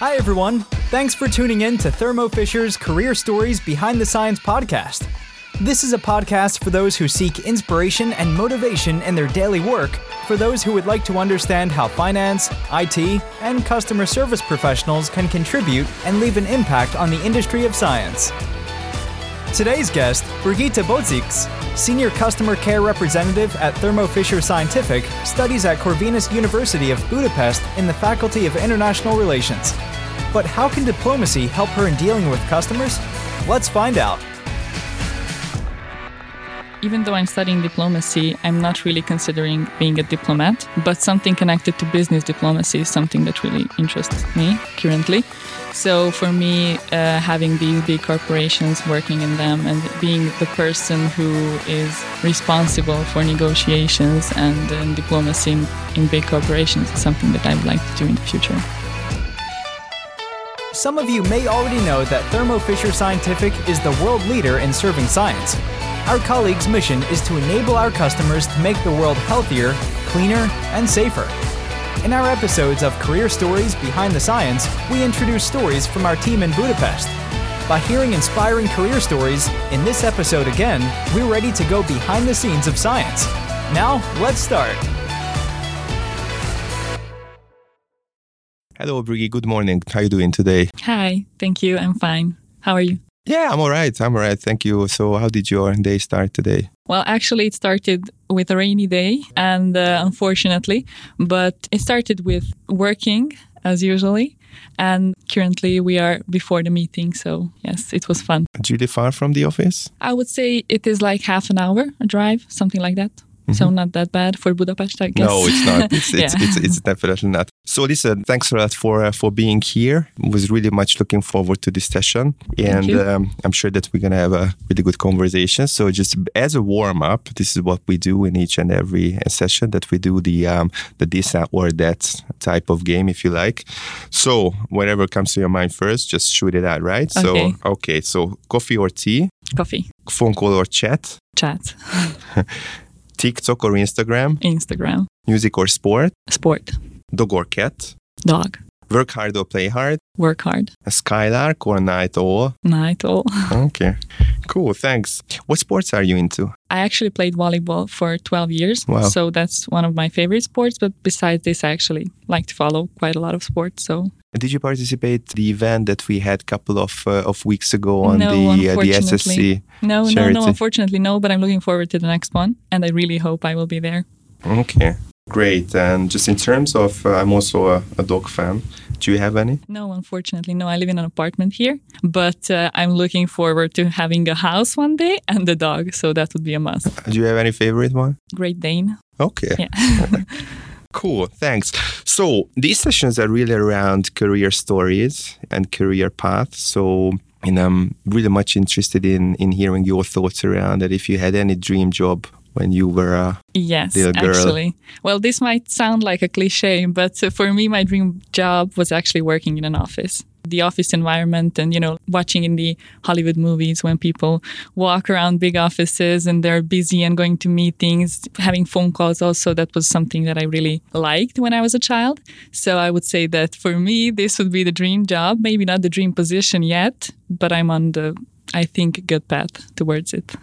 Hi, everyone. Thanks for tuning in to Thermo Fisher's Career Stories Behind the Science podcast. This is a podcast for those who seek inspiration and motivation in their daily work, for those who would like to understand how finance, IT, and customer service professionals can contribute and leave an impact on the industry of science. Today's guest, Brigitte Bodziks, Senior Customer Care Representative at Thermo Fisher Scientific, studies at Corvinus University of Budapest in the Faculty of International Relations. But how can diplomacy help her in dealing with customers? Let's find out. Even though I'm studying diplomacy, I'm not really considering being a diplomat, but something connected to business diplomacy is something that really interests me currently. So for me, uh, having these big corporations, working in them, and being the person who is responsible for negotiations and uh, diplomacy in, in big corporations is something that I would like to do in the future. Some of you may already know that Thermo Fisher Scientific is the world leader in serving science. Our colleagues' mission is to enable our customers to make the world healthier, cleaner, and safer. In our episodes of Career Stories Behind the Science, we introduce stories from our team in Budapest. By hearing inspiring career stories, in this episode again, we're ready to go behind the scenes of science. Now, let's start. Hello, Briggy. Good morning. How are you doing today? Hi, thank you. I'm fine. How are you? Yeah, I'm all right. I'm all right. Thank you. So, how did your day start today? Well, actually, it started with a rainy day, and uh, unfortunately, but it started with working as usually. And currently, we are before the meeting. So, yes, it was fun. You far from the office? I would say it is like half an hour a drive, something like that. So not that bad for Budapest, I guess. Mm-hmm. No, it's not. It's, it's, Yeah. it's, it's definitely not. So, listen, thanks a lot for uh, for being here. Was really much looking forward to this session, and um, I'm sure that we're gonna have a really good conversation. So, just as a warm up, this is what we do in each and every session. That we do the um, the this or that type of game, if you like. So, whatever comes to your mind first, just shoot it out, right? Okay. So, okay. So, coffee or tea, Coffee, phone call or chat, chat, TikTok or Instagram, Instagram, music or sport, sport, dog or cat, dog, work hard or play hard, work hard, a skylark or night owl. night all. Okay, cool. Thanks. What sports are you into? I actually played volleyball for 12 years. Wow. So that's one of my favorite sports. But besides this, I actually like to follow quite a lot of sports. So Did you participate the event that we had a couple of uh, of weeks ago on No, the uh, the. SSC? no, no, no, unfortunately, no. But I'm looking forward to the next one. And I really hope I will be there. Okay, great. And just in terms of, uh, I'm also a, a dog fan. Do you have any? No, unfortunately, no. I live in an apartment here, but uh, I'm looking forward to having a house one day and a dog. So that would be a must. Do you have any favorite one? Great Dane. Okay. Yeah. Cool, thanks. So these sessions are really around career stories and career paths. So and I'm really much interested in in hearing your thoughts around it. If you had any dream job when you were a Yes, Little girl. actually. Well, this might sound like a cliche, but uh, for me, my dream job was actually working in an office. The office environment and, you know, watching in the Hollywood movies when people walk around big offices and they're busy and going to meetings, having phone calls also, that was something that I really liked when I was a child. So I would say that for me, this would be the dream job. Maybe not the dream position yet, but I'm on the, I think, good path towards it.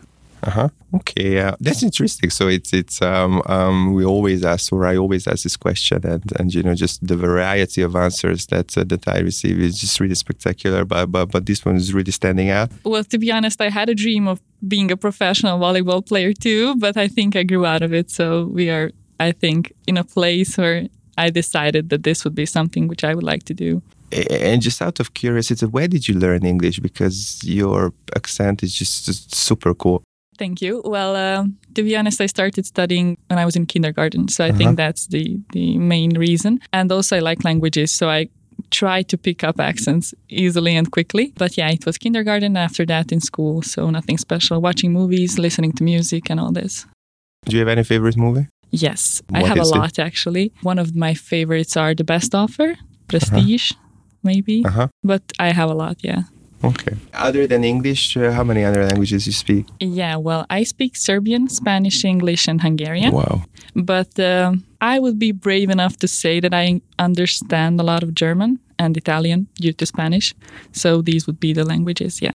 Uh-huh. Okay, uh, that's interesting. So it's it's um, um, we always ask, or I always ask this question, and and you know just the variety of answers that uh, that I receive is just really spectacular. But but but this one is really standing out. Well, to be honest, I had a dream of being a professional volleyball player too, but I think I grew out of it. So we are, I think, in a place where I decided that this would be something which I would like to do. And just out of curiosity, where did you learn English? Because your accent is just, just super cool. Thank you. Well, uh, to be honest, I started studying when I was in kindergarten, so I Uh-huh. think that's the the main reason. And also, I like languages, so I try to pick up accents easily and quickly. But yeah, it was kindergarten. After that, in school, so nothing special. Watching movies, listening to music, and all this. Do you have any favorite movie? Yes, I have a is it? lot actually. One of my favorites are The Best Offer, Prestige, maybe. Uh huh. But I have a lot, yeah. Okay. Other than English, uh, how many other languages you speak? Yeah, well, I speak Serbian, Spanish, English, and Hungarian. Wow. But uh, I would be brave enough to say that I understand a lot of German and Italian due to Spanish. So these would be the languages, yeah.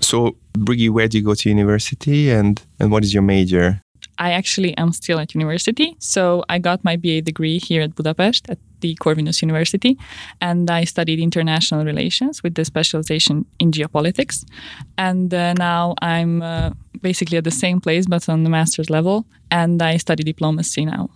So, Brigi, where do you go to university and, and what is your major? I actually am still at university. So I got my BA degree here at Budapest at the Corvinus University, and I studied international relations with the specialization in geopolitics. And uh, now I'm uh, basically at the same place, but on the master's level, and I study diplomacy now.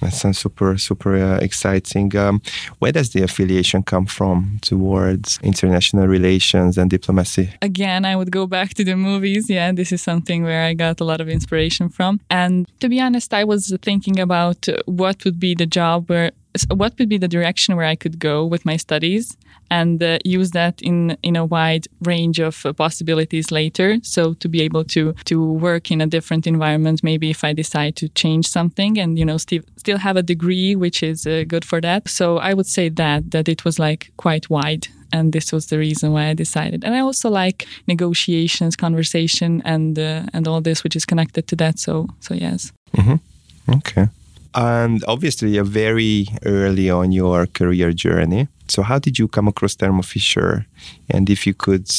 That sounds super, super uh, exciting. Um, where does the affiliation come from towards international relations and diplomacy? Again, I would go back to the movies. Yeah, this is something where I got a lot of inspiration from. And to be honest, I was thinking about what would be the job where what would be the direction where I could go with my studies and uh, use that in in a wide range of uh, possibilities later. So to be able to to work in a different environment, maybe if I decide to change something, and you know still still have a degree which is uh, good for that. So I would say that that it was like quite wide. And this was the reason why I decided. And I also like negotiations, conversation, and uh, and all this which is connected to that. So so yes. Okay. And obviously, you're very early on your career journey. So, how did you come across Thermo Fisher? And if you could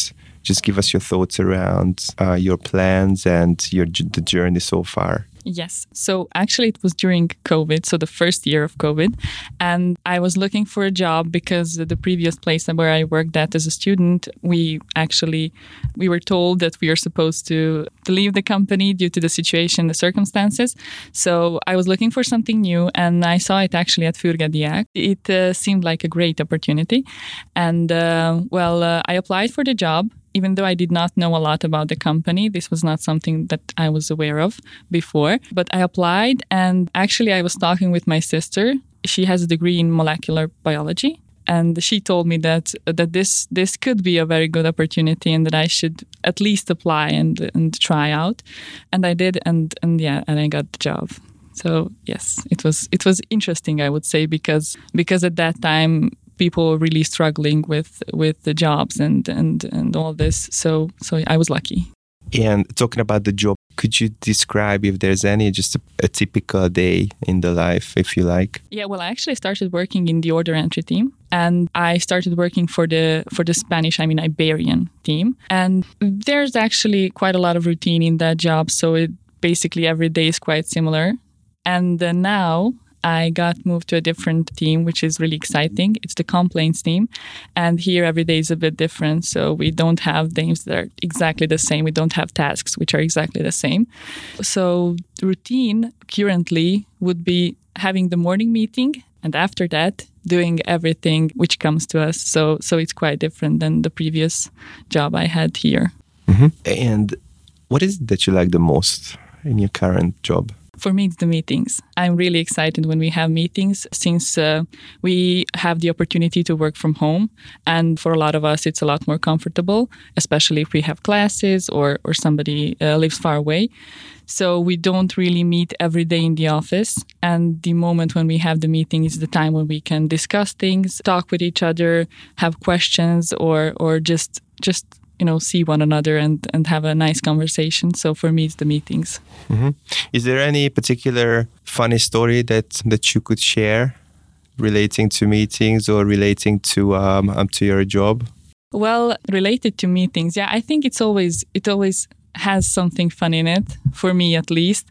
just give us your thoughts around uh, your plans and your the journey so far. Yes. So actually, it was during COVID, so the first year of COVID. And I was looking for a job because the previous place where I worked at as a student, we actually we were told that we are supposed to, leave the company due to the situation, the circumstances. So I was looking for something new, and I saw it actually at Fürge Diák. It uh, seemed like a great opportunity, and uh, well, uh, I applied for the job even though I did not know a lot about the company, this was not something that I was aware of before. But I applied, and actually, I was talking with my sister. She has a degree in molecular biology. And she told me that that this this could be a very good opportunity and that I should at least apply and and try out, and I did and and yeah and I got the job. So yes, it was it was interesting I would say because because at that time people really struggling with with the jobs and and and all this. So so I was lucky. And talking about the job, could you describe if there's any just a, a typical day in the life, if you like? Yeah, well, I actually started working in the order entry team, and I started working for the for the Spanish, I mean Iberian team. And there's actually quite a lot of routine in that job, so it basically every day is quite similar. And uh, now I got moved to a different team, which is really exciting. It's the complaints team. And here every day is a bit different. So we don't have names that are exactly the same. We don't have tasks which are exactly the same. So the routine currently would be having the morning meeting and after that doing everything which comes to us. So so it's quite different than the previous job I had here. Mm-hmm. And what is it that you like the most in your current job? For me, it's the meetings. I'm really excited when we have meetings since uh, we have the opportunity to work from home. And for a lot of us, it's a lot more comfortable, especially if we have classes or, or somebody uh, lives far away. So we don't really meet every day in the office. And the moment when we have the meeting is the time when we can discuss things, talk with each other, have questions, or or just just you know see one another and and have a nice conversation. So for me, it's the meetings. Is there any particular funny story that that you could share relating to meetings or relating to um, um to your job? Well, related to meetings, yeah, I think it's always it always has something fun in it for me at least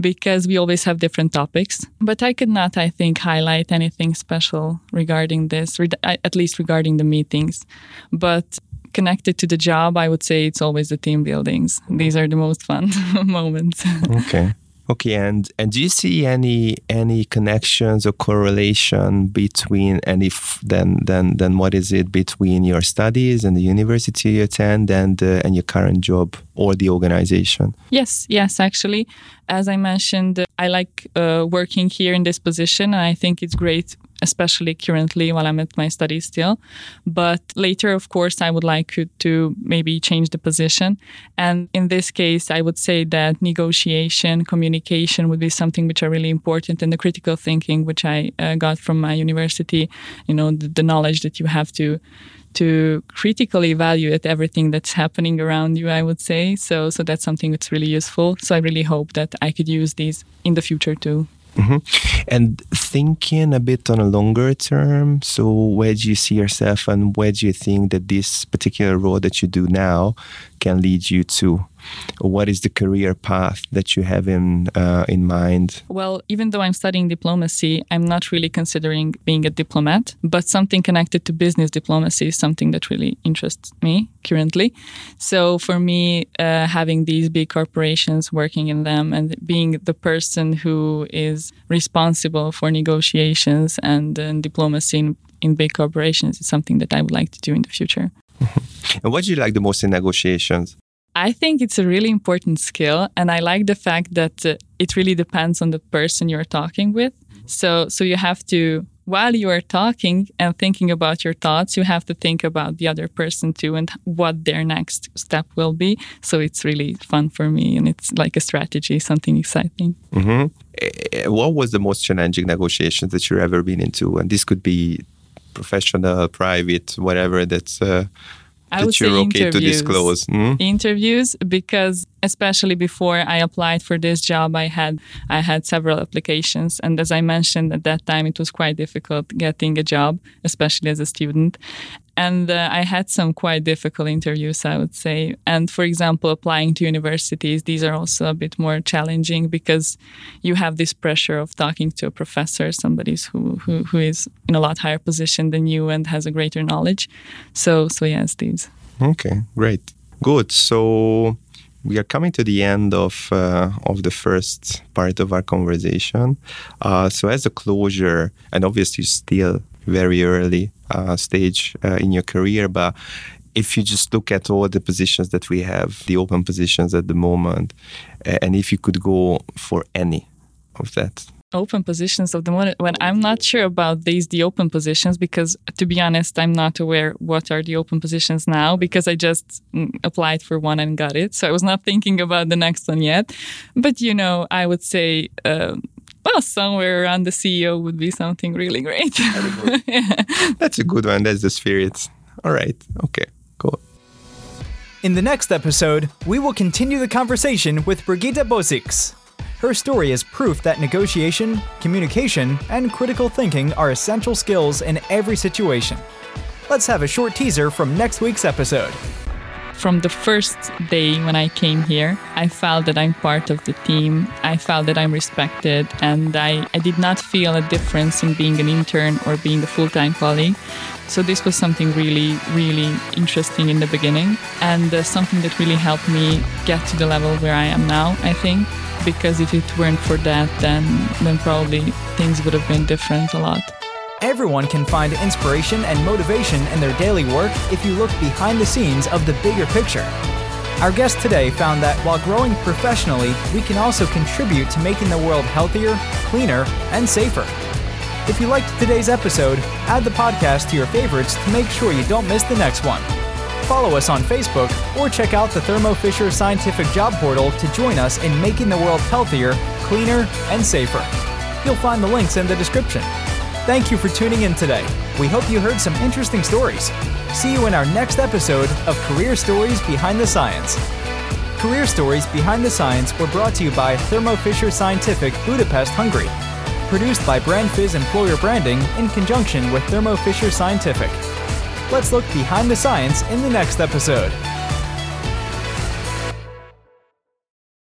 because we always have different topics but i could not i think highlight anything special regarding this re- at least regarding the meetings but connected to the job i would say it's always the team buildings these are the most fun moments Okay. Okay, and and do you see any any connections or correlation between and if then then then what is it between your studies and the university you attend and uh, and your current job or the organization? Yes, yes, actually. As I mentioned, I like uh, working here in this position, and I think it's great, especially currently while I'm at my studies still. But later, of course, I would like to- maybe change the position. And in this case, I would say that negotiation, communication would be something which are really important, and the critical thinking, which I uh, got from my university, you know, the, the knowledge that you have to to critically evaluate everything that's happening around you. I would say so. So that's something that's really useful. So I really hope that I could use these in the future too. Mm-hmm. And thinking a bit on a longer term, so where do you see yourself and where do you think that this particular role that you do now can lead you to? What is the career path that you have in uh, in mind? Well, even though I'm studying diplomacy, I'm not really considering being a diplomat, but something connected to business diplomacy is something that really interests me currently. So for me, uh, having these big corporations, working in them, and being the person who is responsible for negotiations and, uh, diplomacy in, in big corporations is something that I would like to do in the future. and what do you like the most in negotiations? I think it's a really important skill, and I like the fact that uh, it really depends on the person you're talking with. So, so you have to, while you are talking and thinking about your thoughts, you have to think about the other person too and what their next step will be. So it's really fun for me, and it's like a strategy, something exciting. Mm-hmm. What was the most challenging negotiations that you've ever been into? And this could be professional, private, whatever. That's uh, I would say okay to disclose. Mm? Interviews because especially before I applied for this job, I had I had several applications, and as I mentioned at that time, it was quite difficult getting a job, especially as a student. And uh, I had some quite difficult interviews, I would say. And for example, applying to universities, these are also a bit more challenging because you have this pressure of talking to a professor, somebody who, who, who is in a lot higher position than you and has a greater knowledge. So, so yes, these. Okay, great, good. So we are coming to the end of uh, of the first part of our conversation. Uh, so as a closure, and obviously still very early uh, stage uh, in your career, but if you just look at all the positions that we have, the open positions at the moment, and if you could go for any of that, open positions of the moment when i'm not sure about these the open positions because to be honest i'm not aware what are the open positions now because i just mm, applied for one and got it so i was not thinking about the next one yet but you know i would say uh, well, somewhere around the CEO would be something really great. yeah. That's a good one. That's the spirit. All right. Okay. Cool. In the next episode, we will continue the conversation with Brigitte Bosiks. Her story is proof that negotiation, communication, and critical thinking are essential skills in every situation. Let's have a short teaser from next week's episode. From the first day when I came here, I felt that I'm part of the team. I felt that I'm respected, and I, I did not feel a difference in being an intern or being a full time colleague. So, this was something really, really interesting in the beginning, and uh, something that really helped me get to the level where I am now, I think because if it weren't for that, then then probably things would have been different a lot. Everyone can find inspiration and motivation in their daily work if you look behind the scenes of the bigger picture. Our guest today found that while growing professionally, we can also contribute to making the world healthier, cleaner, and safer. If you liked today's episode, add the podcast to your favorites to make sure you don't miss the next one follow us on Facebook, or check out the Thermo Fisher Scientific Job Portal to join us in making the world healthier, cleaner, and safer. You'll find the links in the description. Thank you for tuning in today. We hope you heard some interesting stories. See you in our next episode of Career Stories Behind the Science. Career Stories Behind the Science were brought to you by Thermo Fisher Scientific, Budapest, Hungary. Produced by BrandFizz Employer Branding in conjunction with Thermo Fisher Scientific. Let's look behind the science in the next episode.